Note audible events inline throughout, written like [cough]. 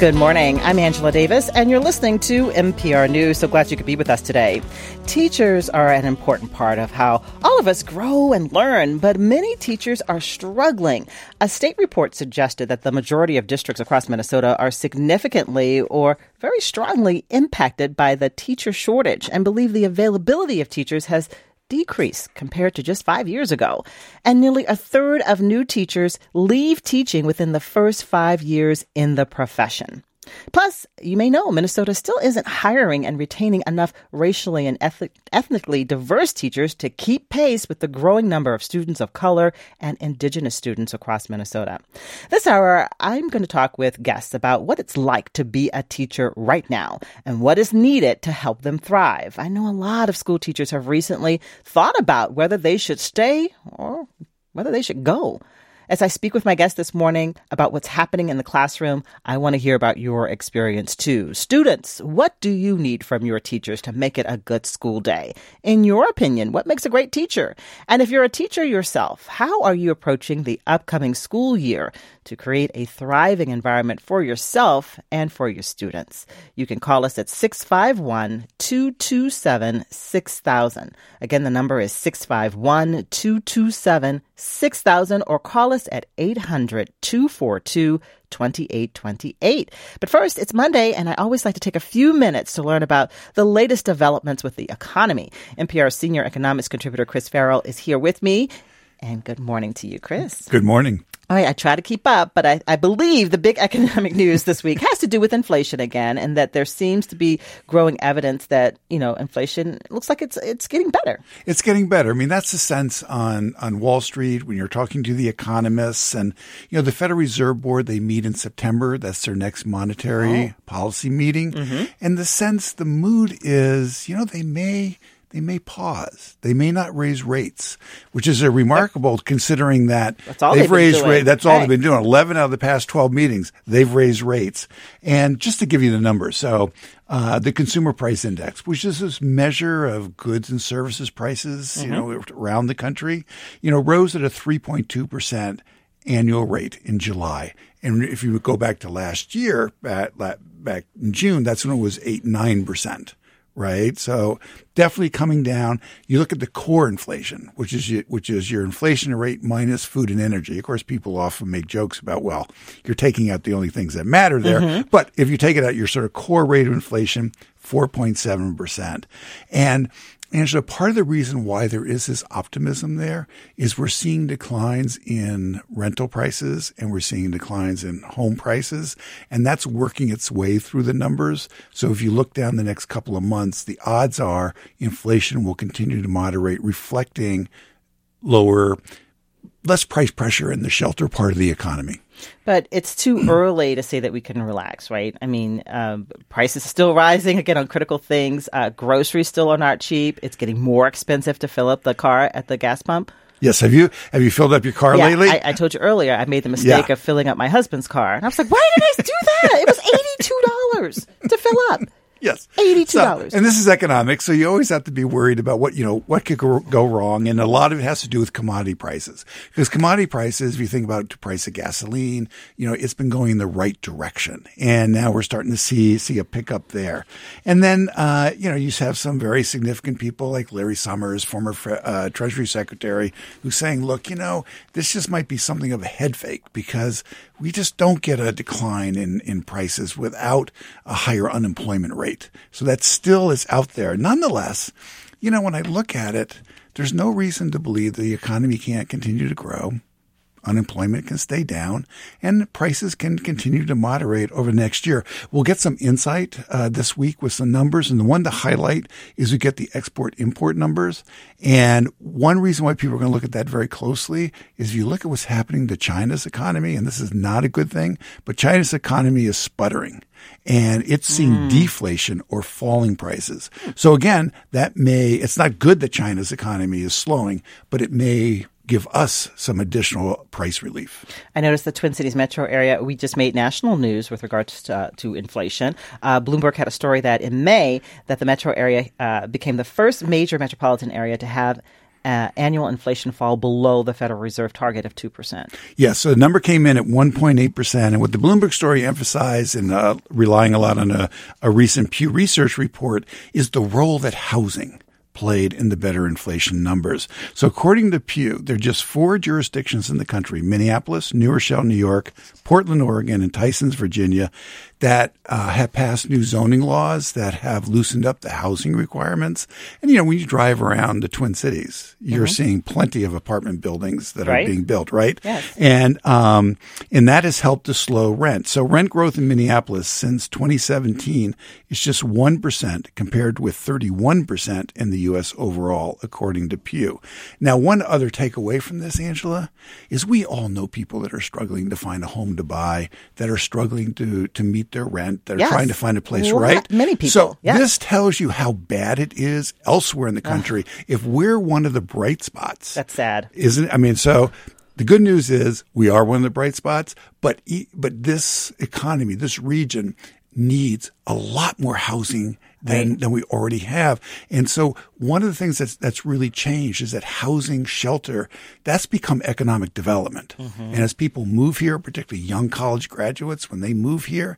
Good morning. I'm Angela Davis, and you're listening to MPR News. So glad you could be with us today. Teachers are an important part of how all of us grow and learn, but many teachers are struggling. A state report suggested that the majority of districts across Minnesota are significantly or very strongly impacted by the teacher shortage and believe the availability of teachers has decrease compared to just five years ago. And nearly a third of new teachers leave teaching within the first five years in the profession. Plus, you may know Minnesota still isn't hiring and retaining enough racially and ethnically diverse teachers to keep pace with the growing number of students of color and indigenous students across Minnesota. This hour, I'm going to talk with guests about what it's like to be a teacher right now and what is needed to help them thrive. I know a lot of school teachers have recently thought about whether they should stay or whether they should go. As I speak with my guest this morning about what's happening in the classroom, I want to hear about your experience too. Students, what do you need from your teachers to make it a good school day? In your opinion, what makes a great teacher? And if you're a teacher yourself, how are you approaching the upcoming school year to create a thriving environment for yourself and for your students? You can call us at 651 227 6000. Again, the number is 651 227 6000 or call us at 800 242 2828. But first, it's Monday, and I always like to take a few minutes to learn about the latest developments with the economy. MPR senior economics contributor Chris Farrell is here with me. And good morning to you, Chris. Good morning. Right, I try to keep up, but I, I believe the big [laughs] economic news this week has to do with inflation again, and that there seems to be growing evidence that you know inflation looks like it's it's getting better. It's getting better. I mean, that's the sense on on Wall Street when you're talking to the economists, and you know the Federal Reserve Board they meet in September. That's their next monetary oh. policy meeting, mm-hmm. and the sense, the mood is, you know, they may they may pause. They may not raise rates, which is a remarkable considering that they've, they've raised rates. That's all right. they've been doing. Eleven out of the past twelve meetings, they've raised rates. And just to give you the numbers, so uh, the consumer price index, which is this measure of goods and services prices, mm-hmm. you know, around the country, you know, rose at a three point two percent annual rate in July. And if you go back to last year, back, back in June, that's when it was eight nine percent right? So definitely coming down. You look at the core inflation, which is your, which is your inflation rate minus food and energy. Of course, people often make jokes about, well, you're taking out the only things that matter there. Mm-hmm. But if you take it out, your sort of core rate of inflation, 4.7%. And Angela, part of the reason why there is this optimism there is we're seeing declines in rental prices and we're seeing declines in home prices, and that's working its way through the numbers. So if you look down the next couple of months, the odds are inflation will continue to moderate, reflecting lower, less price pressure in the shelter part of the economy. But it's too [clears throat] early to say that we can relax, right? I mean, um, prices still rising again on critical things. Uh, groceries still are not cheap. It's getting more expensive to fill up the car at the gas pump. Yes. Have you have you filled up your car yeah, lately? I, I, told you earlier. I made the mistake yeah. of filling up my husband's car, and I was like, "Why did I do that? It was eighty two dollars to fill up." Yes. Eighty-two dollars. So, and this is economics, so you always have to be worried about what you know what could go, go, wrong, and a lot of it has to do with commodity prices. Because commodity prices, if you think about the price of gasoline, you know it's been going in the right direction, and now we're starting to see see a pickup there. And then uh, you know you have some very significant people like Larry Summers, former uh, Treasury Secretary, who's saying, look, you know this just might be something of a head fake because we just don't get a decline in in prices without a higher unemployment rate. So that still is out there. Nonetheless, you know, when I look at it, there's no reason to believe the economy can't continue to grow unemployment can stay down and prices can continue to moderate over the next year. We'll get some insight uh, this week with some numbers. And the one to highlight is we get the export import numbers. And one reason why people are going to look at that very closely is if you look at what's happening to China's economy, and this is not a good thing, but China's economy is sputtering and it's seeing mm. deflation or falling prices. So again, that may, it's not good that China's economy is slowing, but it may give us some additional price relief. I noticed the Twin Cities metro area, we just made national news with regards to, uh, to inflation. Uh, Bloomberg had a story that in May that the metro area uh, became the first major metropolitan area to have uh, annual inflation fall below the Federal Reserve target of 2%. Yes, so the number came in at 1.8%. And what the Bloomberg story emphasized, and uh, relying a lot on a, a recent Pew Research report, is the role that housing played in the better inflation numbers. So according to Pew, there are just four jurisdictions in the country, Minneapolis, New Rochelle, New York, Portland, Oregon, and Tysons, Virginia, that uh, have passed new zoning laws that have loosened up the housing requirements. And, you know, when you drive around the Twin Cities, you're mm-hmm. seeing plenty of apartment buildings that right. are being built, right? Yes. And, um, and that has helped to slow rent. So rent growth in Minneapolis since 2017 is just 1% compared with 31% in the U.S. overall, according to Pew. Now, one other takeaway from this, Angela, is we all know people that are struggling to find a home to buy, that are struggling to, to meet their rent. They're yes. trying to find a place, well, right? Many people. So yes. this tells you how bad it is elsewhere in the country. if we're one of the bright spots, that's sad, isn't it? I mean, so the good news is we are one of the bright spots, but but this economy, this region needs a lot more housing than, right. than we already have. And so one of the things that's, that's really changed is that housing, shelter, that's become economic development. Mm-hmm. And as people move here, particularly young college graduates, when they move here,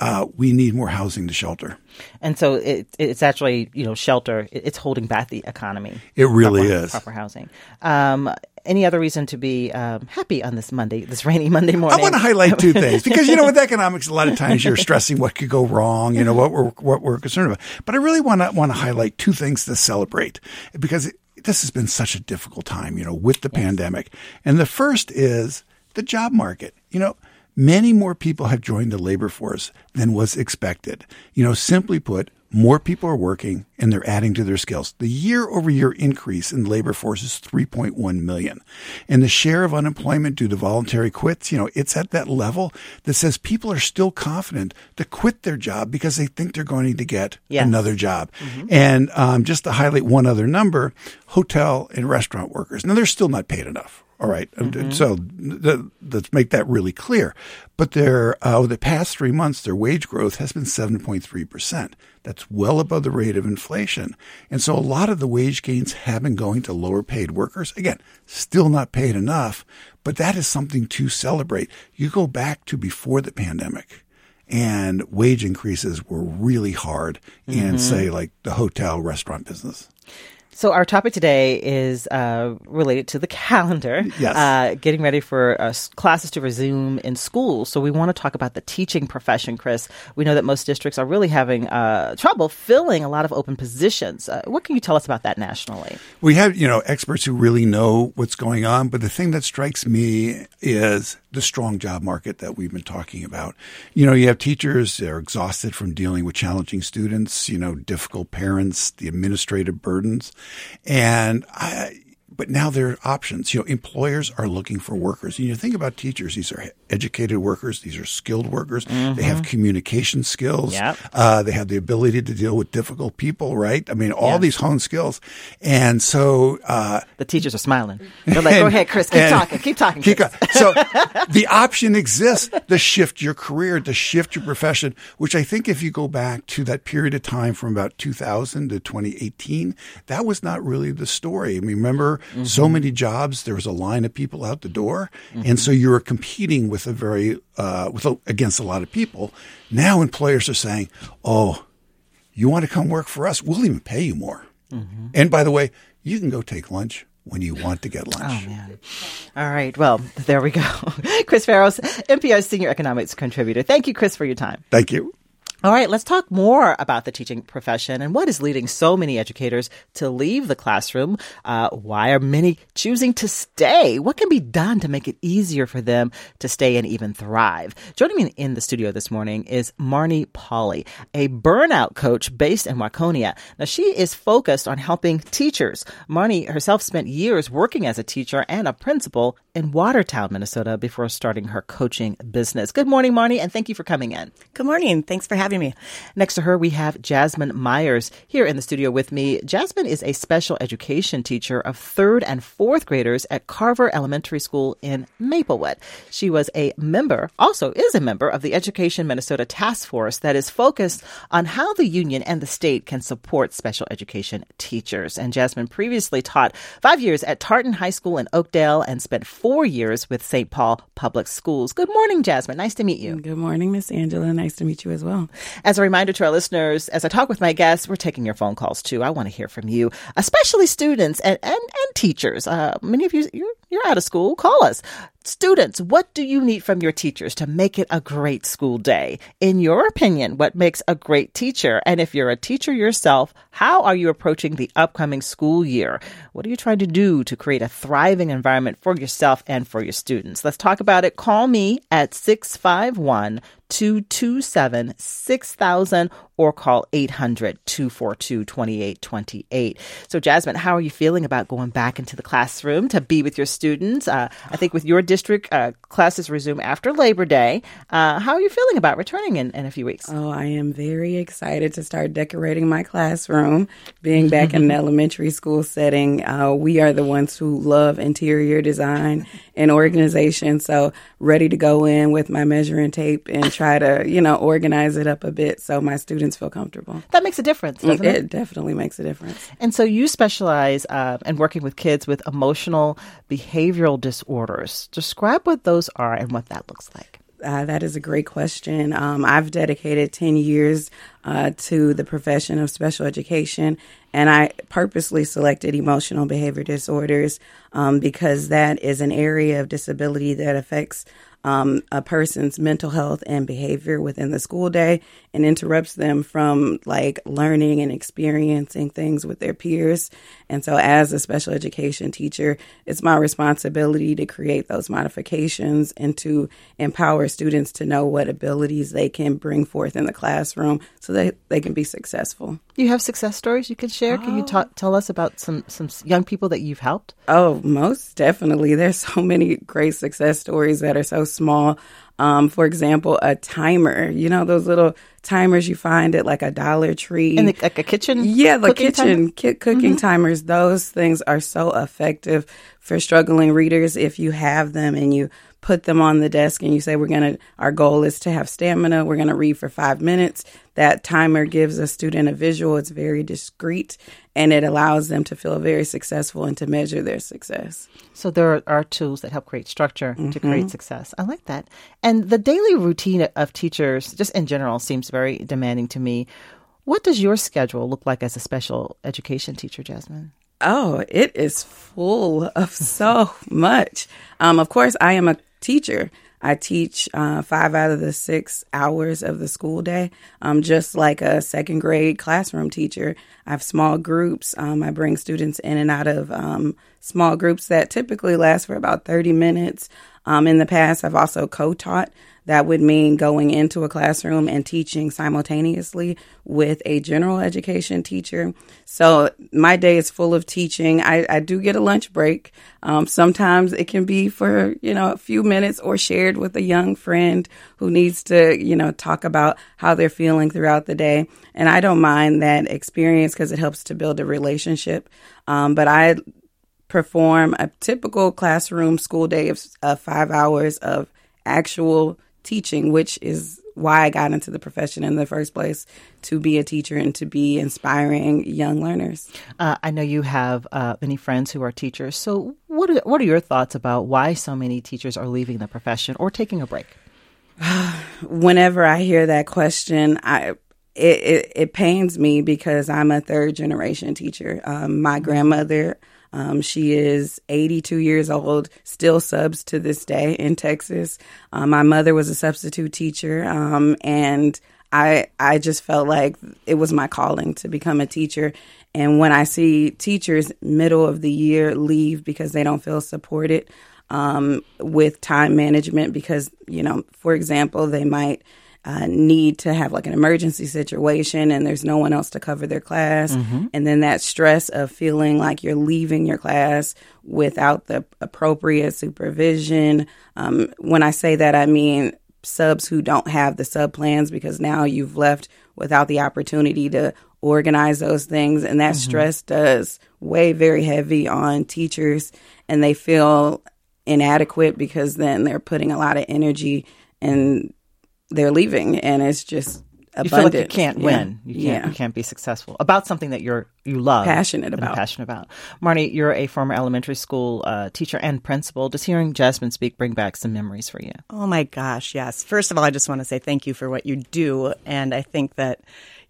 uh, we need more housing to shelter. And so it, it's actually, you know, shelter, it's holding back the economy. It really proper, is. Proper housing. Um, any other reason to be um, happy on this Monday, this rainy Monday morning? I want to highlight two [laughs] things because you know with economics, a lot of times you're stressing what could go wrong, you know what we're what we're concerned about. But I really want to want to highlight two things to celebrate because this has been such a difficult time, you know, with the yes. pandemic. And the first is the job market. You know, many more people have joined the labor force than was expected. You know, simply put, more people are working and they're adding to their skills. The year over year increase in labor force is 3.1 million. And the share of unemployment due to voluntary quits, you know, it's at that level that says people are still confident to quit their job because they think they're going to get yes. another job. Mm-hmm. And um, just to highlight one other number, hotel and restaurant workers. Now they're still not paid enough. All right. mm-hmm. So th- let's make that really clear. But their, uh, over the past three months, their wage growth has been 7.3%. That's well above the rate of inflation. And so a lot of the wage gains have been going to lower paid workers. Again, still not paid enough, but that is something to celebrate. You go back to before the pandemic and wage increases were really hard mm-hmm. in, say, like the hotel restaurant business. So our topic today is uh, related to the [laughs] calendar. Yes. Uh, getting ready for uh, classes to resume in schools. So we want to talk about the teaching profession, Chris. We know that most districts are really having uh, trouble filling a lot of open positions. Uh, what can you tell us about that nationally? We have, you know, experts who really know what's going on. But the thing that strikes me is the strong job market that we've been talking about. You know, you have teachers that are exhausted from dealing with challenging students, you know, difficult parents, the administrative burdens. And I, but now there are options. You know, employers are looking for workers. And you think about teachers; these are educated workers. These are skilled workers. Mm-hmm. They have mm-hmm. communication skills. Yep. Uh, they have the ability to deal with difficult people. Right? I mean, all these honed skills. And so uh, the teachers are smiling. They're like, "Go ahead, Chris. Keep and, talking. Keep talking." Keep so [laughs] the option exists to shift your career, to shift your profession. Which I think, if you go back to that period of time from about 2000 to 2018, that was not really the story. I mean, remember Mm-hmm. So many jobs, there was a line of people out the door, mm-hmm. and so you were competing with a very uh, with a, against a lot of people. Now employers are saying, "Oh, you want to come work for us? We'll even pay you more." Mm-hmm. And by the way, you can go take lunch when you want to get lunch. Oh, man. All right. Well, there we go. [laughs] Chris Farrell, MPR's senior economics contributor. Thank you, Chris, for your time. Thank you. All right, let's talk more about the teaching profession and what is leading so many educators to leave the classroom. Uh, why are many choosing to stay? What can be done to make it easier for them to stay and even thrive? Joining me in the studio this morning is Marnie Pauly, a burnout coach based in Waconia. Now, she is focused on helping teachers. Marnie herself spent years working as a teacher and a principal in Watertown, Minnesota, before starting her coaching business. Good morning, Marnie, and thank you for coming in. Good morning. Thanks for having joining me. Next to her, we have Jasman Myers here in the studio with me. Jasman is a special education teacher of third and fourth graders at Carver Elementary School in Maplewood. She was a member, also is a member of the Education Minnesota Task Force that is focused on how the union and the state can support special education teachers. And Jasman previously taught five years at Tartan High School in Oakdale and spent four years with St. Paul Public Schools. Good morning, Jasman. Nice to meet you. Good morning, Miss Angela. Nice to meet you as well. As a reminder to our listeners, as I talk with my guests, we're taking your phone calls too. I want to hear from you, especially students and, and, and teachers. Uh, many of you, you're, you're out of school. Call us. Students, what do you need from your teachers to make it a great school day? In your opinion, what makes a great teacher? And if you're a teacher yourself, how are you approaching the upcoming school year? What are you trying to do to create a thriving environment for yourself and for your students? Let's talk about it. Call me at 651 227 6000 or call 800 242 2828. So, Jasman, how are you feeling about going back into the classroom to be with your students? Uh, I think with your district, uh, classes resume after Labor Day. Uh, how are you feeling about returning in, in a few weeks? Oh, I am very excited to start decorating my classroom. Being back in an [laughs] elementary school setting, uh, we are the ones who love interior design and organization. So, ready to go in with my measuring tape and try to, you know, organize it up a bit so my students feel comfortable. That makes a difference, doesn't it? It definitely makes a difference. And so you specialize uh, in working with kids with emotional behavioral disorders. Describe what those are and what that looks like. Uh, that is a great question. Um, I've dedicated 10 years uh, to the profession of special education, and I purposely selected emotional behavior disorders um, because that is an area of disability that affects um, a person's mental health and behavior within the school day and interrupts them from like learning and experiencing things with their peers. And so, as a special education teacher, it's my responsibility to create those modifications and to empower students to know what abilities they can bring forth in the classroom so that they can be successful. You have success stories you can share. Can you oh. ta- tell us about some some young people that you've helped? Oh, most definitely. There's so many great success stories that are so small. Um, for example, a timer. You know those little timers you find at like a Dollar Tree, in the, like a kitchen. Yeah, the kitchen ki- cooking mm-hmm. timers. Those things are so effective for struggling readers if you have them and you put them on the desk and you say we're going to our goal is to have stamina. We're going to read for five minutes. That timer gives a student a visual. It's very discreet and it allows them to feel very successful and to measure their success. So there are tools that help create structure mm-hmm. to create success. I like that. And the daily routine of teachers just in general seems very demanding to me. What does your schedule look like as a special education teacher Jasman? Oh, it is full of so [laughs] much. Um, of course, I am a teacher. I teach uh, five out of the six hours of the school day, I'm just like a second grade classroom teacher. I have small groups. Um, I bring students in and out of um, small groups that typically last for about 30 minutes. Um, in the past, I've also co taught. That would mean going into a classroom and teaching simultaneously with a general education teacher. So my day is full of teaching. I, I do get a lunch break. Um, sometimes it can be for, you know, a few minutes or shared with a young friend who needs to, you know, talk about how they're feeling throughout the day. And I don't mind that experience because it helps to build a relationship. Um, but I perform a typical classroom school day of, of five hours of actual teaching, which is why I got into the profession in the first place to be a teacher and to be inspiring young learners. Uh, I know you have uh, many friends who are teachers. So, what are, what are your thoughts about why so many teachers are leaving the profession or taking a break? [sighs] Whenever I hear that question, I it, it, it pains me because I'm a third generation teacher. Um, my grandmother um, she is 82 years old, still subs to this day in Texas. Um, my mother was a substitute teacher, um, and I I just felt like it was my calling to become a teacher. And when I see teachers middle of the year leave because they don't feel supported um, with time management, because you know, for example, they might uh, need to have like an emergency situation and there's no one else to cover their class. Mm-hmm. And then that stress of feeling like you're leaving your class without the appropriate supervision. Um, when I say that, I mean subs who don't have the sub plans because now you've left without the opportunity to organize those things. And that mm-hmm. stress does weigh very heavy on teachers and they feel inadequate because then they're putting a lot of energy and they're leaving and it's just abundant. You feel like you can't yeah. win. You can't. Yeah. You can't be successful about something that you're you love, passionate about, passionate about. Marnie, you're a former elementary school uh, teacher and principal. Does hearing Jasman speak bring back some memories for you? Oh my gosh, yes. First of all, I just want to say thank you for what you do, and I think that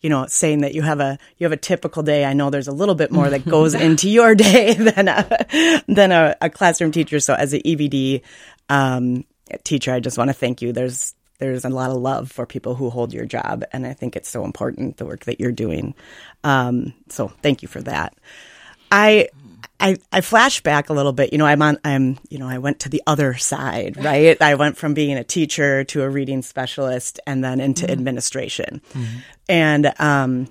you know, saying that you have a you have a typical day. I know there's a little bit more that [laughs] goes into your day [laughs] than a than a, a classroom teacher. So as an EBD um, teacher, I just want to thank you. There's there's a lot of love for people who hold your job, and I think it's so important the work that you're doing. Um, so thank you for that. I I, I flash back a little bit. You know, I'm on, I'm, you know, I went to the other side, right? I went from being a teacher to a reading specialist and then into mm-hmm. administration. Mm-hmm. And, um,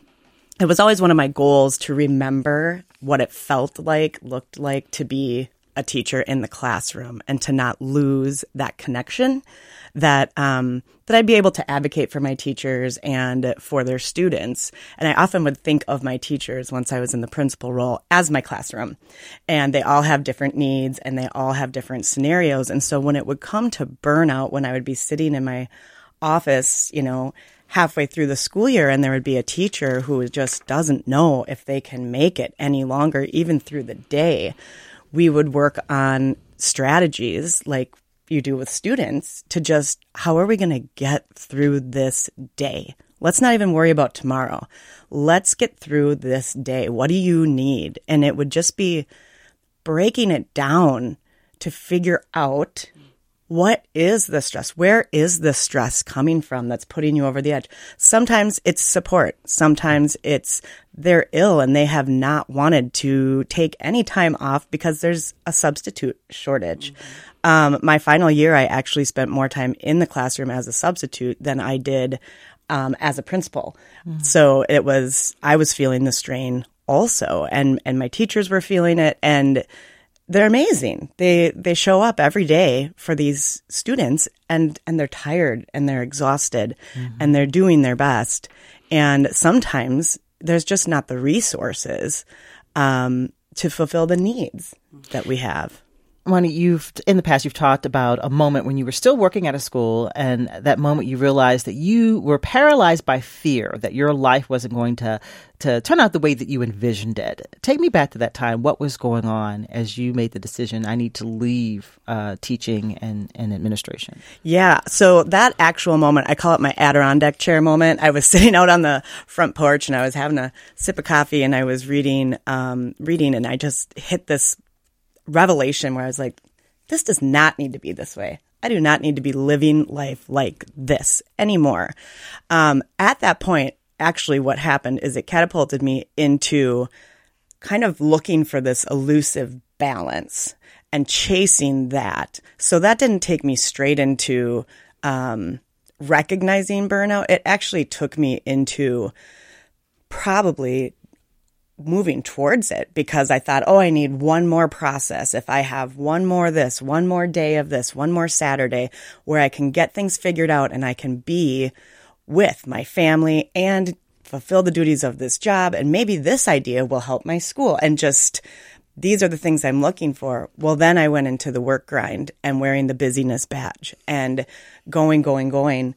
it was always one of my goals to remember what it felt like, looked like to be a teacher in the classroom and to not lose that connection that um, that I'd be able to advocate for my teachers and for their students. And I often would think of my teachers once I was in the principal role as my classroom. And they all have different needs and they all have different scenarios. And so when it would come to burnout, when I would be sitting in my office, you know, halfway through the school year and there would be a teacher who just doesn't know if they can make it any longer, even through the day, we would work on strategies like you do with students to just how are we going to get through this day? Let's not even worry about tomorrow. Let's get through this day. What do you need? And it would just be breaking it down to figure out what is the stress? Where is the stress coming from that's putting you over the edge? Sometimes it's support. Sometimes it's they're ill and they have not wanted to take any time off because there's a substitute shortage. Mm-hmm. Um, my final year, I actually spent more time in the classroom as a substitute than I did um, as a principal. Mm-hmm. So it was, I was feeling the strain also, and and my teachers were feeling it, and they're amazing. They they show up every day for these students, and and they're tired and they're exhausted, mm-hmm. and they're doing their best, and sometimes there's just not the resources um, to fulfill the needs that we have. Marnie, you've in the past you've talked about a moment when you were still working at a school, and that moment you realized that you were paralyzed by fear that your life wasn't going to to turn out the way that you envisioned it. Take me back to that time. What was going on as you made the decision? I need to leave uh, teaching and, and administration. Yeah, so that actual moment, I call it my Adirondack chair moment. I was [laughs] sitting out on the front porch and I was having a sip of coffee and I was reading, um, reading, and I just hit this revelation where I was like, this does not need to be this way. I do not need to be living life like this anymore. Um, at that point, actually, what happened is it catapulted me into kind of looking for this elusive balance and chasing that. So that didn't take me straight into um, recognizing burnout. It actually took me into probably moving towards it because I thought, oh, I need one more process. If I have one more this, one more day of this, one more Saturday where I can get things figured out and I can be with my family and fulfill the duties of this job. And maybe this idea will help my school and just these are the things I'm looking for. Well, then I went into the work grind and wearing the busyness badge and going, going, going,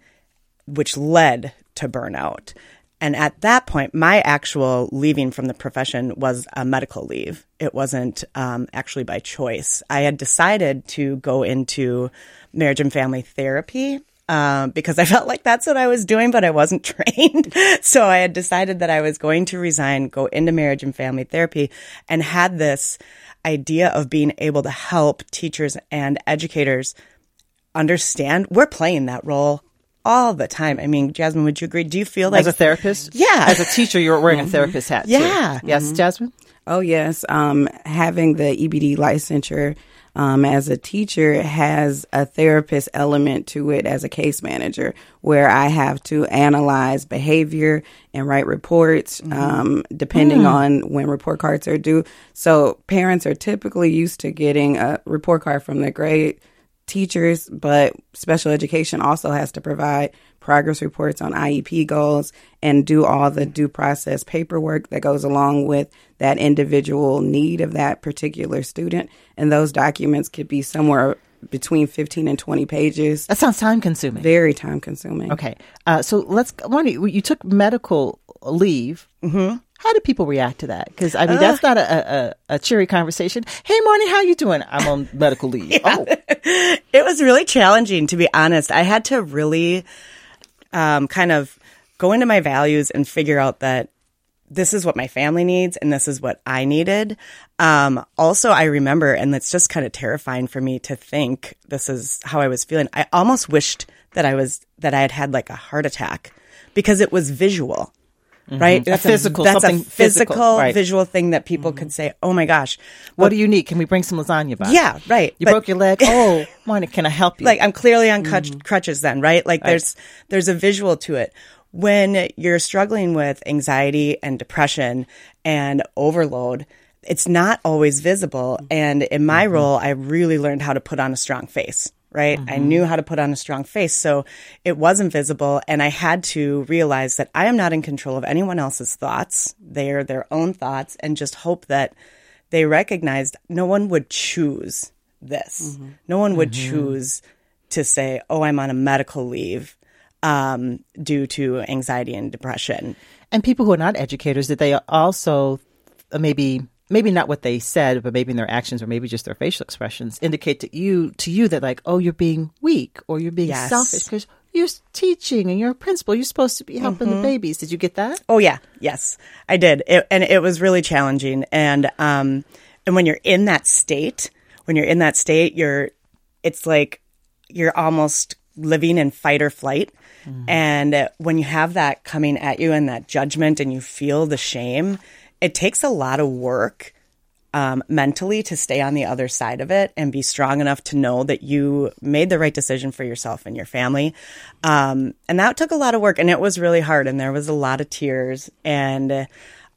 which led to burnout. And at that point, my actual leaving from the profession was a medical leave. It wasn't um, actually by choice. I had decided to go into marriage and family therapy um, because I [laughs] felt like that's what I was doing, but I wasn't [laughs] trained. so I had decided that I was going to resign, go into marriage and family therapy, and had this idea of being able to help teachers and educators understand we're playing that role all the time. I mean, Jasman, would you agree? Do you feel like as a therapist? Yeah, as a teacher, you're wearing mm-hmm. a therapist hat. Yeah. Too. Yes, mm-hmm. Jasman. Oh yes. Um, having the EBD licensure um, as a teacher has a therapist element to it as a case manager, where I have to analyze behavior and write reports, mm-hmm. um, depending mm. on when report cards are due. So parents are typically used to getting a report card from their grade teachers, but special education also has to provide progress reports on IEP goals and do all the due process paperwork that goes along with that individual need of that particular student. And those documents could be somewhere between 15 and 20 pages. That sounds time consuming. Very time consuming. Okay. Uh, so let's, Marnie, you took medical leave. Mm-hmm. How do people react to that? Because I mean, uh, that's not a, a, a, cheery conversation. Hey, Marnie, how you doing? I'm on [laughs] medical leave. Yeah. Oh, it was really challenging to be honest. I had to really um, kind of go into my values and figure out that this is what my family needs and this is what I needed. Um, also, I remember, and it's just kind of terrifying for me to think this is how I was feeling. I almost wished that I was that I had had like a heart attack because it was visual. Mm-hmm. Right, that's a physical, a, that's a physical, physical right. visual thing that people mm-hmm. could say, "Oh my gosh, what do you need? Can we bring some lasagna back?" Yeah, right. You but, broke your leg. Oh, [laughs] Monica, can I help you? Like I'm clearly on mm-hmm. crutches then, right? Like right. there's there's a visual to it. When you're struggling with anxiety and depression and overload, it's not always visible. And in my mm-hmm. role, I really learned how to put on a strong face right? Mm-hmm. I knew how to put on a strong face. So it was invisible. And I had to realize that I am not in control of anyone else's thoughts. They are their own thoughts and just hope that they recognized no one would choose this. Mm-hmm. No one would mm-hmm. choose to say, oh, I'm on a medical leave um, due to anxiety and depression. And people who are not educators, that they also maybe maybe not what they said, but maybe in their actions or maybe just their facial expressions indicate to you to you that like, oh, you're being weak or you're being yes. selfish because you're teaching and you're a principal. You're supposed to be helping mm-hmm. the babies. Did you get that? Oh yeah, yes, I did, it, and it was really challenging. And um, and when you're in that state, when you're in that state, you're, it's like you're almost living in fight or flight. Mm-hmm. And when you have that coming at you and that judgment, and you feel the shame it takes a lot of work um, mentally to stay on the other side of it and be strong enough to know that you made the right decision for yourself and your family. Um, and that took a lot of work and it was really hard. And there was a lot of tears and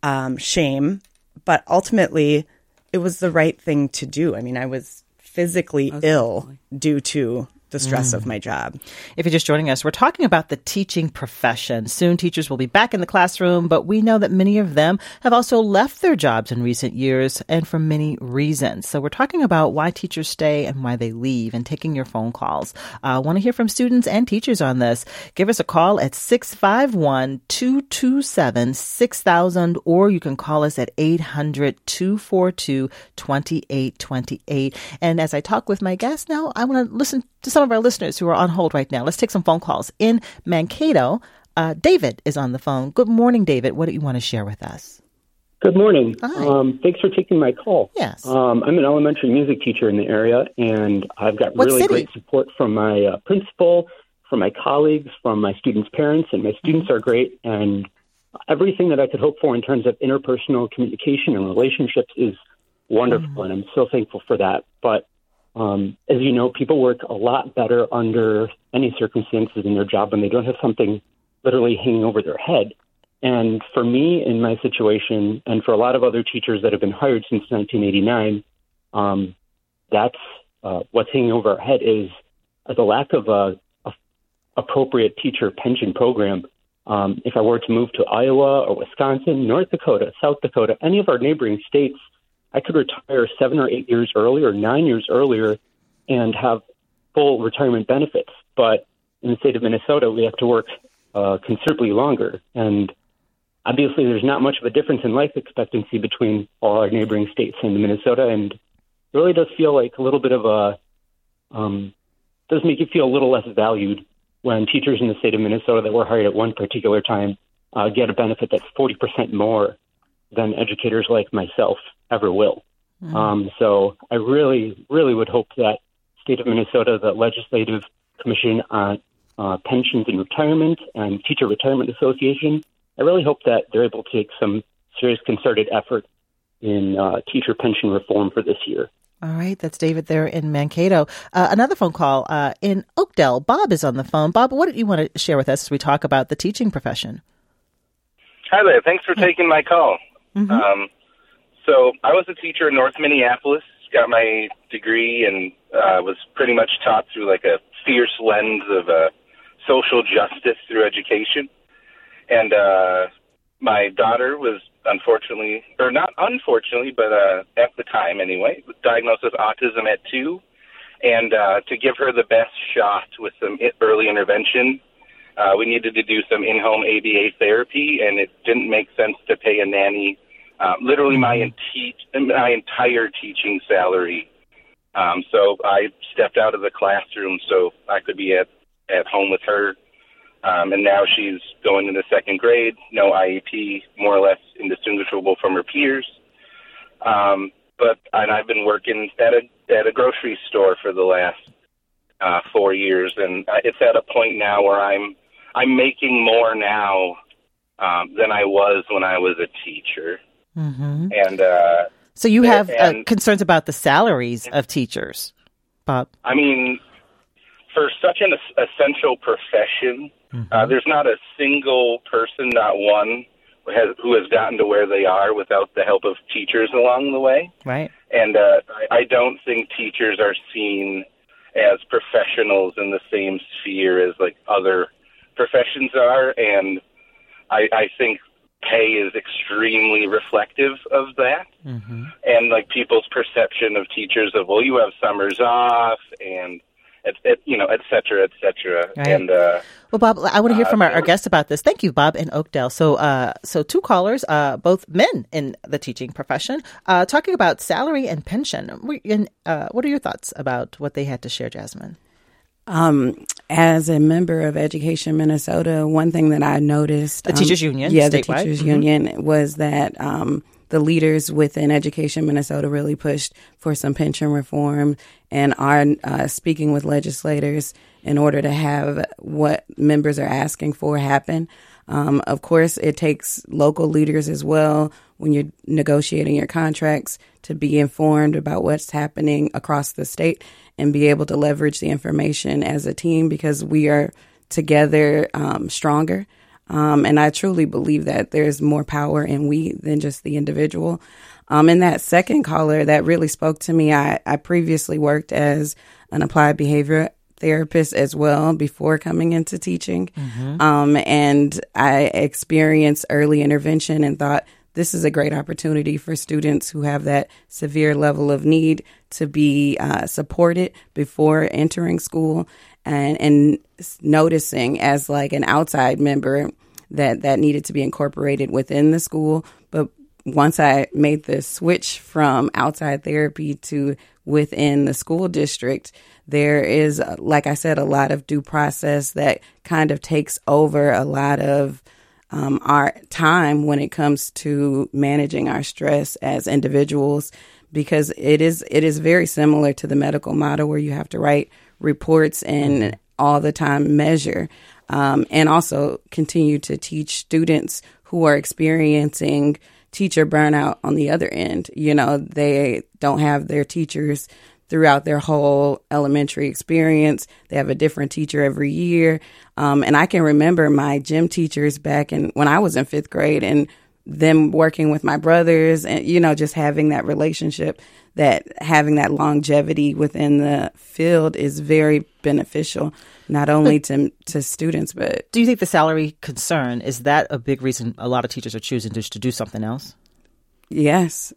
um, shame. But ultimately, it was the right thing to do. I mean, I was physically ill due to the stress mm. of my job. If you're just joining us, we're talking about the teaching profession. Soon teachers will be back in the classroom, but we know that many of them have also left their jobs in recent years and for many reasons. So we're talking about why teachers stay and why they leave and taking your phone calls. I uh, want to hear from students and teachers on this. Give us a call at 651 227 6000 or you can call us at 800 242 2828. And as I talk with my guests now, I want to listen to some of our listeners who are on hold right now. Let's take some phone calls. In Mankato, uh, David is on the phone. Good morning, David. What do you want to share with us? Good morning. Um, thanks for taking my call. Yes. Um, I'm an elementary music teacher in the area, and I've got what really city? great support from my uh, principal, from my colleagues, from my students' parents, and my students mm-hmm. are great. And everything that I could hope for in terms of interpersonal communication and relationships is wonderful, mm-hmm. and I'm so thankful for that. But um, as you know, people work a lot better under any circumstances in their job when they don't have something literally hanging over their head. And for me, in my situation, and for a lot of other teachers that have been hired since 1989, um, that's uh, what's hanging over our head is the lack of a, a appropriate teacher pension program. Um, if I were to move to Iowa or Wisconsin, North Dakota, South Dakota, any of our neighboring states, I could retire seven or eight years earlier, nine years earlier, and have full retirement benefits. But in the state of Minnesota, we have to work uh, considerably longer. And obviously, there's not much of a difference in life expectancy between all our neighboring states and Minnesota. And it really does feel like a little bit of a, um, does make you feel a little less valued when teachers in the state of Minnesota that were hired at one particular time uh, get a benefit that's 40% more than educators like myself ever will. Mm-hmm. Um, so I really, really would hope that state of Minnesota, the legislative commission on uh, pensions and retirement and teacher retirement association, I really hope that they're able to take some serious concerted effort in uh, teacher pension reform for this year. All right, that's David there in Mankato. Uh, another phone call uh, in Oakdale. Bob is on the phone. Bob, what do you want to share with us as we talk about the teaching profession? Hi there. Thanks for taking my call. Mm-hmm. Um, so I was a teacher in North Minneapolis. Got my degree in uh, was pretty much taught through like a fierce lens of uh, social justice through education. And uh, my daughter was unfortunately, or not unfortunately, but uh, at the time anyway, diagnosed with autism at two. And uh, to give her the best shot with some early intervention, uh, we needed to do some in-home ABA therapy, and it didn't make sense to pay a nanny uh, literally my, ente- my entire teaching salary. Um, so I stepped out of the classroom so I could be at, at home with her. Um, and now she's going into second grade, no IEP, more or less indistinguishable from her peers. Um, but and I've been working at a at a grocery store for the last uh, four years, and I- it's at a point now where I'm I'm making more now um, than I was when I was a teacher, and uh, So you have uh, concerns about the salaries of teachers, Bob. I mean, for such an essential profession, uh, there's not a single person, not one, who has, who has gotten to where they are without the help of teachers along the way. Right. And uh, I I don't think teachers are seen as professionals in the same sphere as like other professions are, and I, I think pay is extremely reflective of that. And like people's perception of teachers of well, you have summers off, and et, et, you know, et cetera, et cetera. Right. And uh, Well, Bob, I want to hear from our, our guests about this. Thank you, Bob in Oakdale. So, uh, so two callers, uh, both men in the teaching profession, uh, talking about salary and pension. And uh, what are your thoughts about what they had to share, Jasman? Um, as a member of Education Minnesota, one thing that I noticed The um, teachers union, yeah, the statewide. teachers Mhm. union, was that um, the leaders within Education Minnesota really pushed for some pension reform and are uh, speaking with legislators in order to have what members are asking for happen. Um, of course, it takes local leaders as well when you're negotiating your contracts to be informed about what's happening across the state and be able to leverage the information as a team because we are together um, stronger. Um, and I truly believe that there's more power in we than just the individual. Um, and that second caller that really spoke to me, I, I previously worked as an applied behavior therapist as well before coming into teaching. Um, and I experienced early intervention and thought this is a great opportunity for students who have that severe level of need to be uh, supported before entering school and, and noticing as like an outside member that that needed to be incorporated within the school. But once I made the switch from outside therapy to within the school district, there is, uh, like I said, a lot of due process that kind of takes over a lot of um, our time when it comes to managing our stress as individuals because it is it is very similar to the medical model where you have to write reports and all the time measure um, and also continue to teach students who are experiencing teacher burnout on the other end. You know they don't have their teachers throughout their whole elementary experience. They have a different teacher every year. Um, and I can remember my gym teachers back in when I was in fifth grade and them working with my brothers and, you know, just having that relationship that having that longevity within the field is very beneficial, not only to, to students, but Do you think the salary concern is that a big reason a lot of teachers are choosing just to do something else? yes.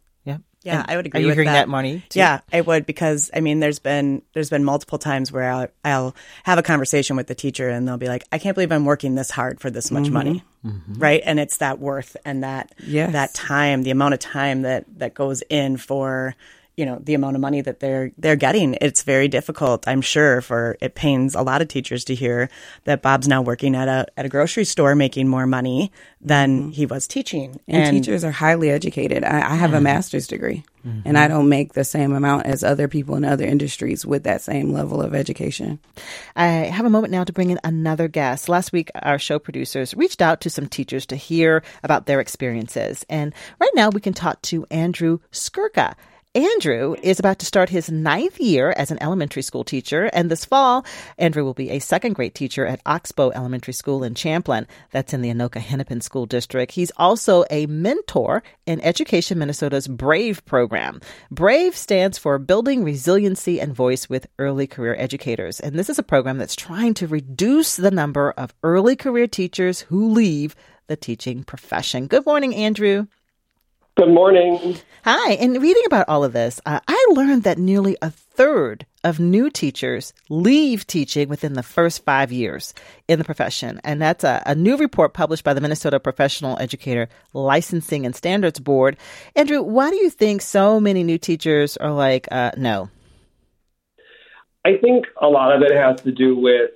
Yeah. And I would agree Are you with hearing that. that, Marnie? too? Yeah, I would because I mean, there's been there's been multiple times where I'll, I'll have a conversation with the teacher and they'll be like, "I can't believe I'm working this hard for this much money," mm-hmm. Mm-hmm. right? And it's that worth and that Yes. that time, the amount of time that that goes in for you know the amount of money that they're they're getting. It's very difficult, I'm sure. For it pains a lot of teachers to hear that Bob's now working at a at a grocery store making more money than mm-hmm. he was teaching, And, teachers are highly educated. I, I have a master's degree, mm-hmm. and I don't make the same amount as other people in other industries with that same level of education. I have a moment now to bring in another guest. Last week, our show producers reached out to some teachers to hear about their experiences. And right now, we can talk to Andrew Skirka. Andrew is about to start his ninth year as an elementary school teacher, and this fall, Andrew will be a second grade teacher at Oxbow Elementary School in Champlin. That's in the Anoka Hennepin School District. He's also a mentor in Education Minnesota's BRAVE program. BRAVE stands for Building Resiliency and Voice with Early Career Educators, and this is a program that's trying to reduce the number of early career teachers who leave the teaching profession. Good morning, Andrew. Good morning. Hi. In reading about all of this, uh, I learned that nearly a third of new teachers leave teaching within the first five years in the profession. And that's a, a new report published by the Minnesota Professional Educator Licensing and Standards Board. Andrew, why do you think so many new teachers are like, uh, no? I think a lot of it has to do with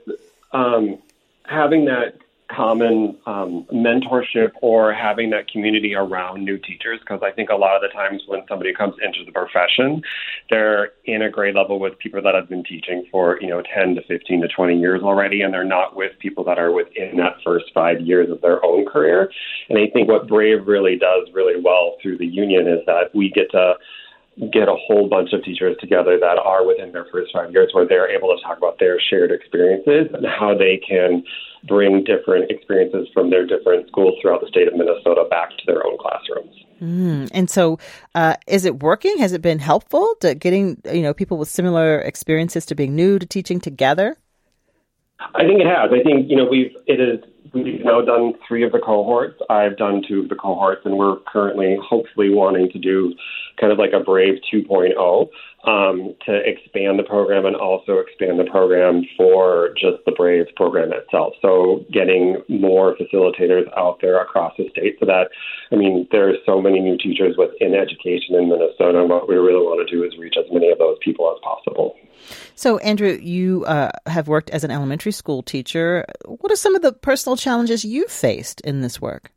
um, having that common um, mentorship or having that community around new teachers because I think a lot of the times when somebody comes into the profession, they're in a grade level with people that have been teaching for, you know, 10 to 15 to 20 years already, and they're not with people that are within that first five years of their own career. And I think what Brave really does really well through the union is that we get to get a whole bunch of teachers together that are within their first five years where they're able to talk about their shared experiences and how they can bring different experiences from their different schools throughout the state of Minnesota back to their own classrooms. Mm. And so, uh, is it working? Has it been helpful to getting you know people with similar experiences to being new to teaching together? I think it has. I think you know we've it is we've now done three of the cohorts. I've done two of the cohorts, and we're currently hopefully wanting to do kind of like a Brave 2.0 um, to expand the program and also expand the program for just the Brave program itself. So getting more facilitators out there across the state so that, I mean, there are so many new teachers within education in Minnesota. And what we really want to do is reach as many of those people as possible. So, Andrew, you uh, have worked as an elementary school teacher. What are some of the personal challenges you faced in this work?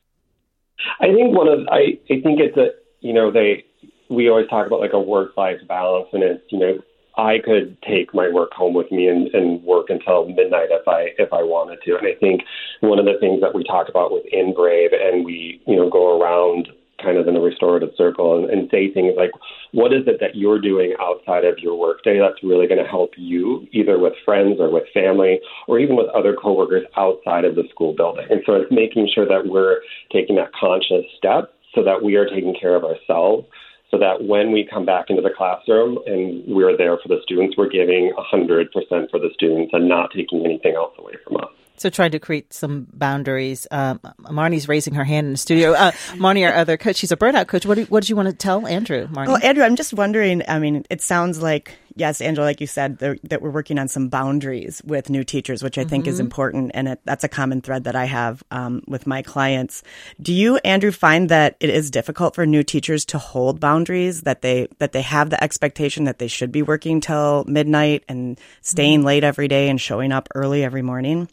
I think one of I, I think it's a you know they we always talk about like a work life balance and it's you know I could take my work home with me and, and work until midnight if I if I wanted to. And I think one of the things that we talk about within Brave and we, you know, go around kind of in a restorative circle and, and say things like, what is it that you're doing outside of your workday that's really going to help you, either with friends or with family, or even with other coworkers outside of the school building? And so it's making sure that we're taking that conscious step so that we are taking care of ourselves so that when we come back into the classroom and we're there for the students, we're giving 100% for the students and not taking anything else away from us. So trying to create some boundaries. Um, Marnie's raising her hand in the studio. Uh, Marnie, our other coach, she's a burnout coach. What, do, what did you want to tell Andrew, Marnie? Well, Andrew, I'm just wondering. I mean, it sounds like yes, Angela, like you said, that we're working on some boundaries with new teachers, which I think mm-hmm. is important, and it, that's a common thread that I have um, with my clients. Do you, Andrew, find that it is difficult for new teachers to hold boundaries? That they that they have the expectation that they should be working till midnight and staying mm-hmm. late every day and showing up early every morning?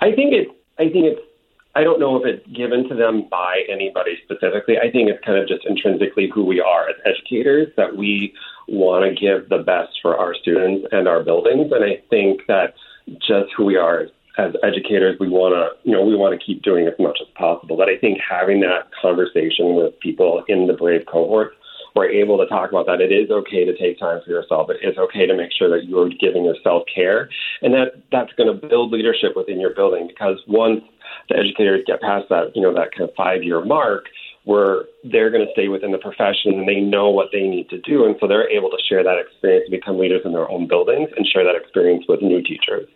I think it's. I think it's. I don't know if it's given to them by anybody specifically. I think it's kind of just intrinsically who we are as educators that we want to give the best for our students and our buildings. And I think that just who we are as educators, we want to, you know, we want to keep doing as much as possible. But I think having that conversation with people in the Brave cohort we're able to talk about that. It is okay to take time for yourself. It is okay to make sure that you're giving yourself care, and that that's going to build leadership within your building. Because once the educators get past that, you know, that kind of five year mark, where they're going to stay within the profession and they know what they need to do, and so they're able to share that experience and become leaders in their own buildings and share that experience with new teachers.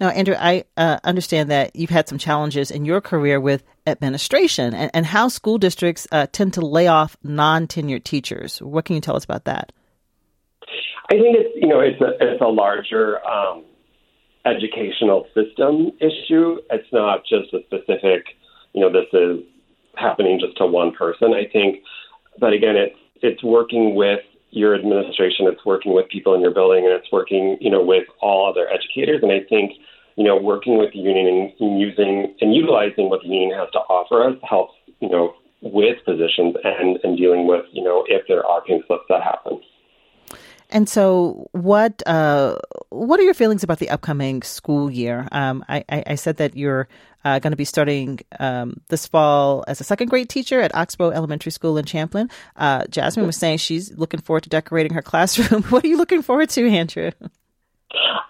Now, Andrew, I uh, understand that you've had some challenges in your career with administration and, and how school districts uh, tend to lay off non-tenured teachers. What can you tell us about that? I think it's you know it's a it's a larger um, educational system issue. It's not just a specific you know this is happening just to one person. I think, but again, it's it's working with your administration, it's working with people in your building, and it's working, you know, with all other educators. And I think, you know, working with the union and, using and utilizing what the union has to offer us helps, you know, with positions and, and dealing with, you know, if there are pink slips that happen. And so, what uh, what are your feelings about the upcoming school year? Um, I, I, I, said that you're uh, going to be starting um, this fall as a second grade teacher at Oxbow Elementary School in Champlin. Uh, Jasman was saying she's looking forward to decorating her classroom. [laughs] what are you looking forward to, Andrew?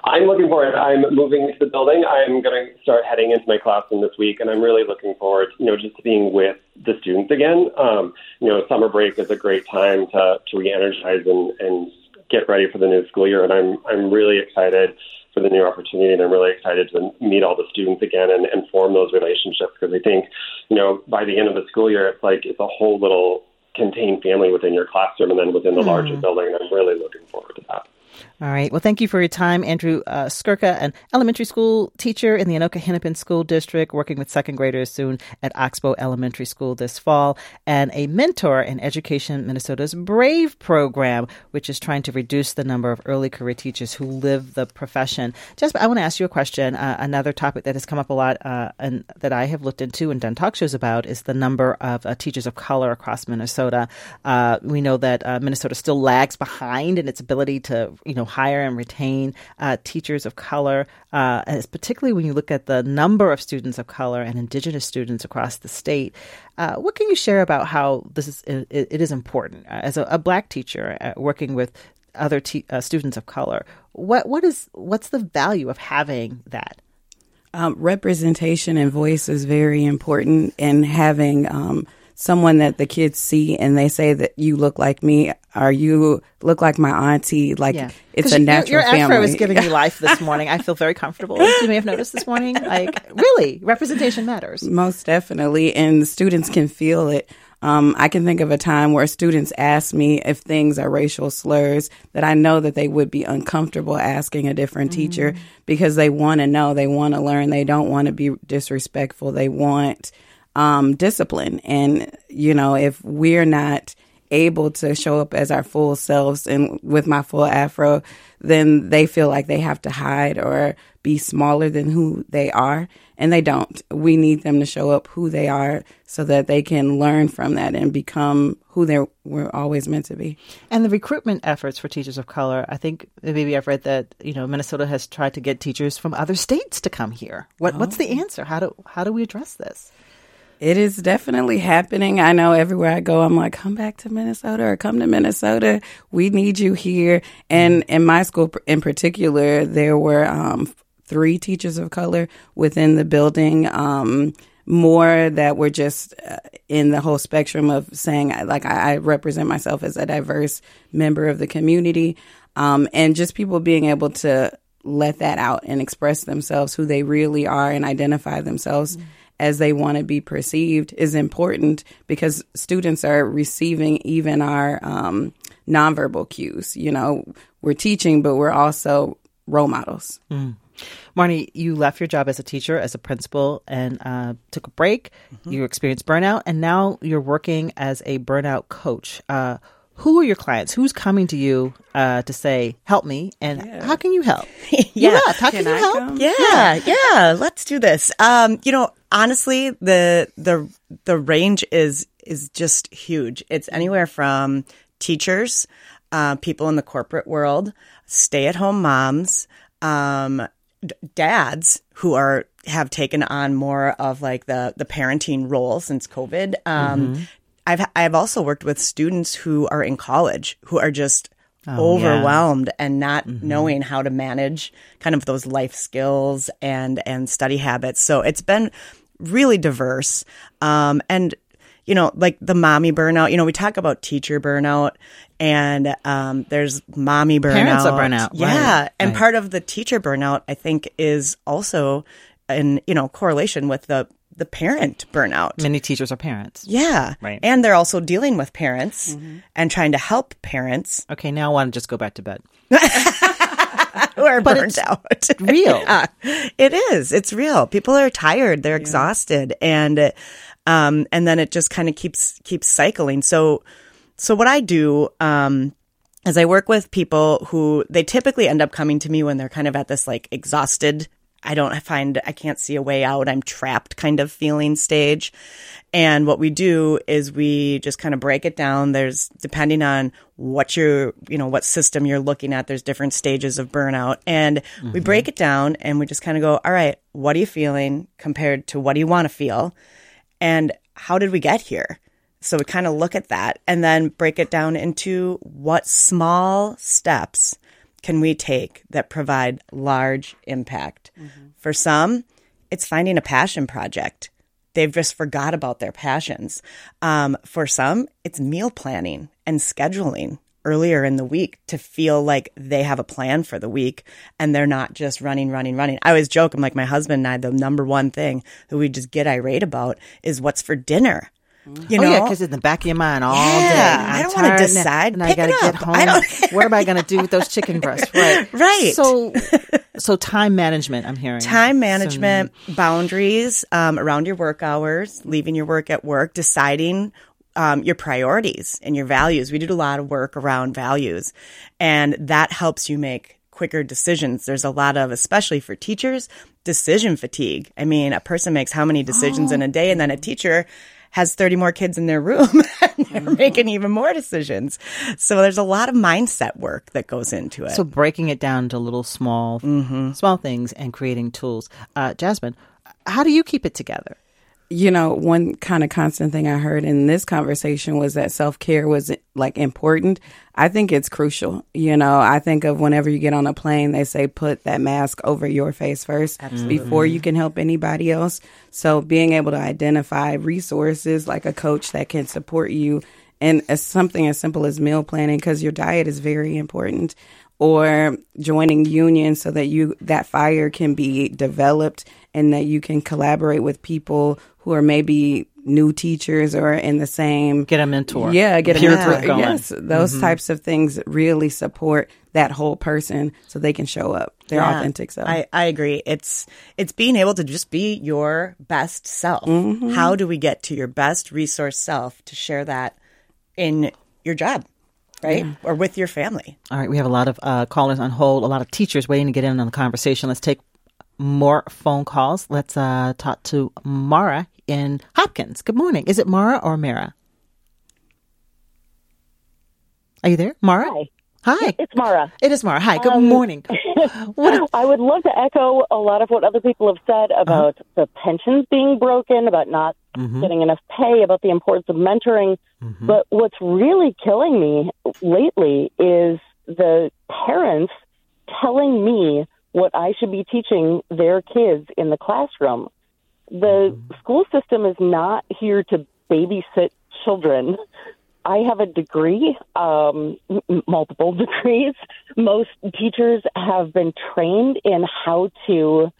I'm looking forward. I'm moving to the building. I'm going to start heading into my classroom this week, and I'm really looking forward, you know, just to being with the students again. Um, you know, summer break is a great time to to re-energize and, and get ready for the new school year, and I'm I'm really excited for the new opportunity, and I'm really excited to meet all the students again and, and form those relationships because I think, you know, by the end of the school year, it's like it's a whole little contained family within your classroom and then within the mm. larger building, and I'm really looking forward to that. All right. Well, thank you for your time, Andrew uh, Skirka, an elementary school teacher in the Anoka Hennepin School District, working with second graders soon at Oxbow Elementary School this fall, and a mentor in Education Minnesota's BRAVE program, which is trying to reduce the number of early career teachers who live the profession. Jasman, I want to ask you a question. Uh, another topic that has come up a lot uh, and that I have looked into and done talk shows about is the number of uh, teachers of color across Minnesota. Uh, we know that uh, Minnesota still lags behind in its ability to, you know, hire and retain uh, teachers of color, uh, particularly when you look at the number of students of color and indigenous students across the state. Uh, what can you share about how this is it, it is important uh, as a, a, black teacher uh, working with other te- uh, students of color? What what is what's the value of having that? Um, representation and voice is very important, and having um, someone that the kids see and they say that you look like me or you look like my auntie. Like yeah. it's a natural your, your family. afro is giving me [laughs] life this morning. I feel very comfortable. [laughs] You may have noticed this morning. Like really, representation matters. Most definitely, and students can feel it. Um, I can think of a time where students ask me if things are racial slurs that I know that they would be uncomfortable asking a different mm-hmm. teacher because they want to know, they want to learn, they don't want to be disrespectful, they want um, discipline. And, you know, if we're not able to show up as our full selves and with my full afro, then they feel like they have to hide or be smaller than who they are. And they don't. We need them to show up who they are so that they can learn from that and become who they were always meant to be. And the recruitment efforts for teachers of color, I think maybe I've read that, you know, Minnesota has tried to get teachers from other states to come here. What, oh. What's the answer? How do, how do we address this? It is definitely happening. I know everywhere I go, I'm like, come back to Minnesota or come to Minnesota. We need you here. And in my school in particular, there were um, three teachers of color within the building. Um, more that were just uh, in the whole spectrum of saying, like, I, I, represent myself as a diverse member of the community. Um, and just people being able to let that out and express themselves, who they really are, and identify themselves. Mm-hmm as they want to be perceived is important because students are receiving even our um, nonverbal cues. You know, we're teaching, but we're also role models. Mm. Marnie, you left your job as a teacher, as a principal, and uh, took a break. Mm-hmm. You experienced burnout, and now you're working as a burnout coach. Uh, who are your clients? Who's coming to you uh, to say, "Help me"? And yeah. how can you help? [laughs] yeah, how can, can you help? Come? Yeah, yeah. Let's do this. Um, you know, honestly, the the the range is is just huge. It's anywhere from teachers, uh, people in the corporate world, stay at home moms, um, d- dads who are have taken on more of like the the parenting role since COVID. Um, mm-hmm. I've I've also worked with students who are in college who are just oh, overwhelmed yeah. and not mm-hmm. knowing how to manage kind of those life skills and and study habits. So it's been really diverse. Um, and you know, like the mommy burnout. You know, we talk about teacher burnout, and um, there's mommy burnout. Parents of burnout. Yeah, right. and right. part of the teacher burnout, I think, is also in you know correlation with the the parent burnout. Many teachers are parents. Yeah. Right. And they're also dealing with parents mm-hmm. and trying to help parents. Okay, now I want to just go back to bed. [laughs] [laughs] who are but burnt out. [laughs] real. yeah, it is. It's real. People are tired. They're yeah. exhausted. And, um, and then it just kind of keeps, keeps cycling. So, so what I do, um, is I work with people who they typically end up coming to me when they're kind of at this like exhausted I don't find, I can't see a way out. I'm trapped kind of feeling stage. And what we do is we just kind of break it down. There's, depending on what you're, you know, what system you're looking at, there's different stages of burnout. And we mm-hmm. break it down and we just kind of go, all right, what are you feeling compared to what do you want to feel? And how did we get here? So we kind of look at that and then break it down into what small steps can we take that provide large impact. For some, it's finding a passion project. They've just forgot about their passions. Um, for some, it's meal planning and scheduling earlier in the week to feel like they have a plan for the week and they're not just running, running, running. I always joke, I'm like, my husband and I, the number one thing that we just get irate about is what's for dinner. You know, oh, yeah, because in the back of your mind all Yeah, day. I I'm don't wanna decide. And I got to get home. I what am I going to do with those [laughs] chicken breasts? Right. Right. So, so time management, I'm hearing. time management, boundaries um, around your work hours, leaving your work at work, deciding um, your priorities and your values. We did a lot of work around values, and that helps you make quicker decisions. There's a lot of, especially for teachers, decision fatigue. I mean, a person makes how many decisions in a day, and then a teacher has 30 more kids in their room [laughs] and they're making even more decisions. So there's a lot of mindset work that goes into it. So breaking it down to little small, small things and creating tools. Uh, Jasman, how do you keep it together? you know, one kind of constant thing I heard in this conversation was that self care was like important. I think it's crucial. You know, I think of whenever you get on a plane, they say put that mask over your face first before you mm-hmm. can help anybody else. So being able to identify resources like a coach that can support you and as something as simple as meal planning because your diet is very important or joining unions so that you that fire can be developed and that you can collaborate with people who are maybe new teachers or in the same Get a mentor. yeah get a Peer mentor. group going. yes those types of things really support that whole person so they can show up their Yeah, authentic self I, I agree. It's it's being able to just be your best self. Mm-hmm. How do we get to your best resource self to share that in your job, right? Or with your family? All right, we have a lot of uh, callers on hold, a lot of teachers waiting to get in on the conversation. Let's take more phone calls. Let's uh, talk to Mara in Hopkins. Good morning. Is it Mara or Mara? Are you there, Mara? Hi. Hi. It's Mara. It is Mara. Hi. Good Um, morning. [laughs] What? I would love to echo a lot of what other people have said Uh-huh. about the pensions being broken, about not Mm-hmm. getting enough pay, about the importance of mentoring. But what's really killing me lately is the parents telling me what I should be teaching their kids in the classroom. The school system is not here to babysit children. I have a degree, um, m- multiple [laughs] degrees. Most teachers have been trained in how to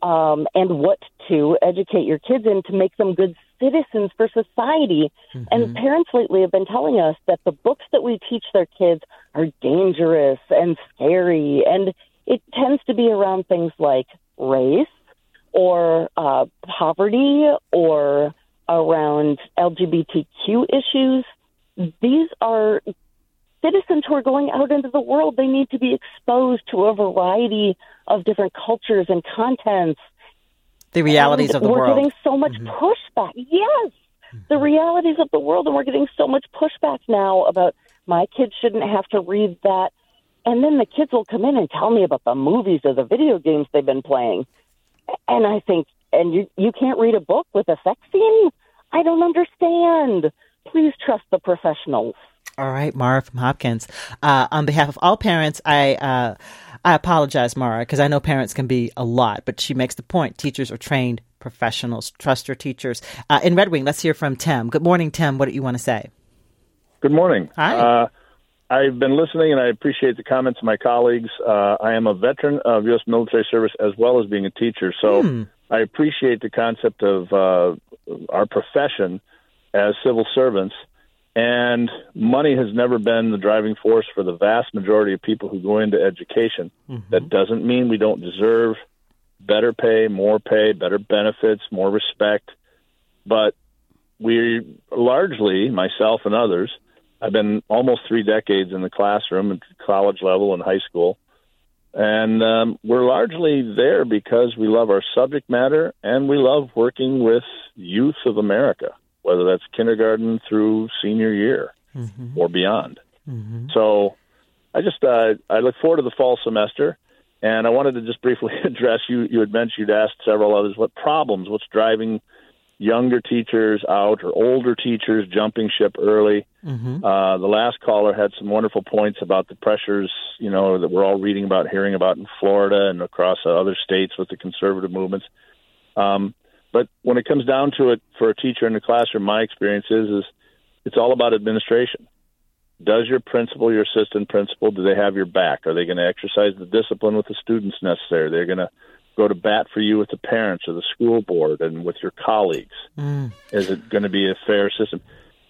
um, and what to educate your kids in to make them good citizens for society. And parents lately have been telling us that the books that we teach their kids are dangerous and scary, and it tends to be around things like race or uh, poverty or around LGBTQ issues. These are citizens who are going out into the world. They need to be exposed to a variety of different cultures and contents. The realities And of the we're world. Mm-hmm. getting so much pushback. Yes, the realities of the world, and we're getting so much pushback now about my kids shouldn't have to read that. And then the kids will come in and tell me about the movies or the video games they've been playing. And I think, and you you can't read a book with a sex scene? I don't understand. Please trust the professionals. All right, Mara from Hopkins. Uh, on behalf of all parents, I uh, I apologize, Mara, because I know parents can be a lot, but she makes the point. Teachers are trained professionals. Trust your teachers. Uh, in Red Wing, let's hear from Tim. Good morning, Tim. What do you want to say? Good morning. Hi. I've been listening and I appreciate the comments of my colleagues. Uh, I am a veteran of U.S. military service as well as being a teacher, so I appreciate the concept of uh, our profession as civil servants. And money has never been the driving force for the vast majority of people who go into education. That doesn't mean we don't deserve better pay, more pay, better benefits, more respect. But we largely, myself and others, I've been almost three decades in the classroom at college level and high school. And um, we're largely there because we love our subject matter and we love working with youth of America, whether that's kindergarten through senior year Mm-hmm. or beyond. So I just uh, I look forward to the fall semester, and I wanted to just briefly [laughs] address you. You had mentioned you'd asked several others what problems, what's driving younger teachers out or older teachers jumping ship early. Uh, the last caller had some wonderful points about the pressures, you know, that we're all reading about, hearing about in Florida and across other states with the conservative movements. Um, but when it comes down to it, for a teacher in the classroom, my experience is, is it's all about administration. Does your principal, your assistant principal, do they have your back? Are they going to exercise the discipline with the students necessary? They're going to go to bat for you with the parents or the school board and with your colleagues. Is it going to be a fair system?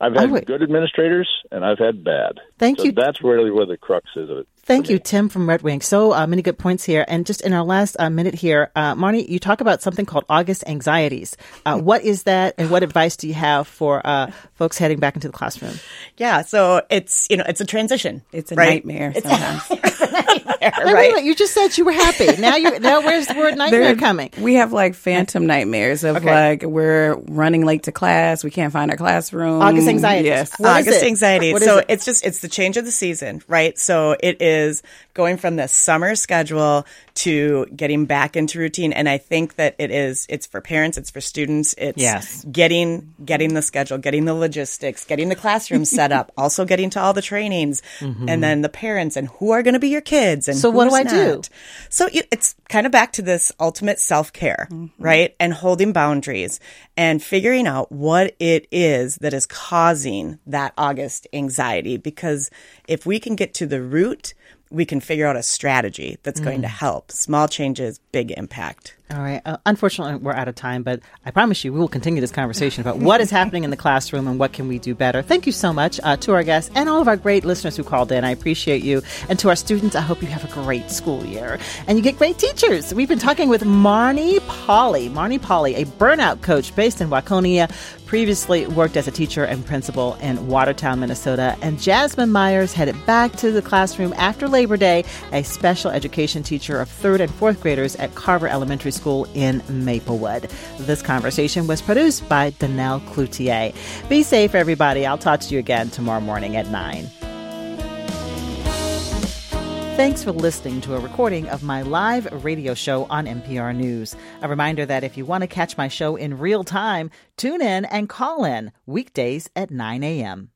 I've had Mm. would- good administrators and I've had bad. Thank So you. That's really where the crux is of it. Thank you, Tim from Red Wing. So uh, many good points here. And just in our last uh, minute here, uh, Marnie, you talk about something called August anxieties. Uh, what is that, and what advice do you have for uh, folks heading back into the classroom? Yeah, so it's you know it's a transition. It's a right? nightmare sometimes. [laughs] [laughs] Wait, right? you just said you were happy. Now you now where's the word [laughs] nightmare There- coming? We have like phantom nightmares of Okay. like we're running late to class, we can't find our classroom. August anxiety. Yes. What is August it? anxiety. What so it? it's just it's the change of the season, right? So it is going from the summer schedule to getting back into routine. And I think that it is it's for parents, it's for students, it's Yes. getting getting the schedule, getting the logistics, getting the classroom set up, [laughs] also getting to all the trainings, mm-hmm. and then the parents and who are going to be your kids and Mm-hmm. So what do I do? So it's kind of back to this ultimate self care, right? And holding boundaries and figuring out what it is that is causing that August anxiety. Because if we can get to the root, we can figure out a strategy that's going to help. Small changes, big impact. All right. Uh, unfortunately, we're out of time, but I promise you we will continue this conversation about what is happening in the classroom and what can we do better. Thank you so much uh, to our guests and all of our great listeners who called in. I appreciate you. And to our students, I hope you have a great school year and you get great teachers. We've been talking with Marnie Pauly. Marnie Pauly, a burnout coach based in Waconia, previously worked as a teacher and principal in Watertown, Minnesota. And Jasman Myers headed back to the classroom after Labor Day, a special education teacher of third and fourth graders at Carver Elementary School in Maplewood. This conversation was produced by Danelle Cloutier. Be safe, everybody. I'll talk to you again tomorrow morning at 9. Thanks for listening to a recording of my live radio show on MPR News. A reminder that if you want to catch my show in real time, tune in and call in weekdays at 9 a.m.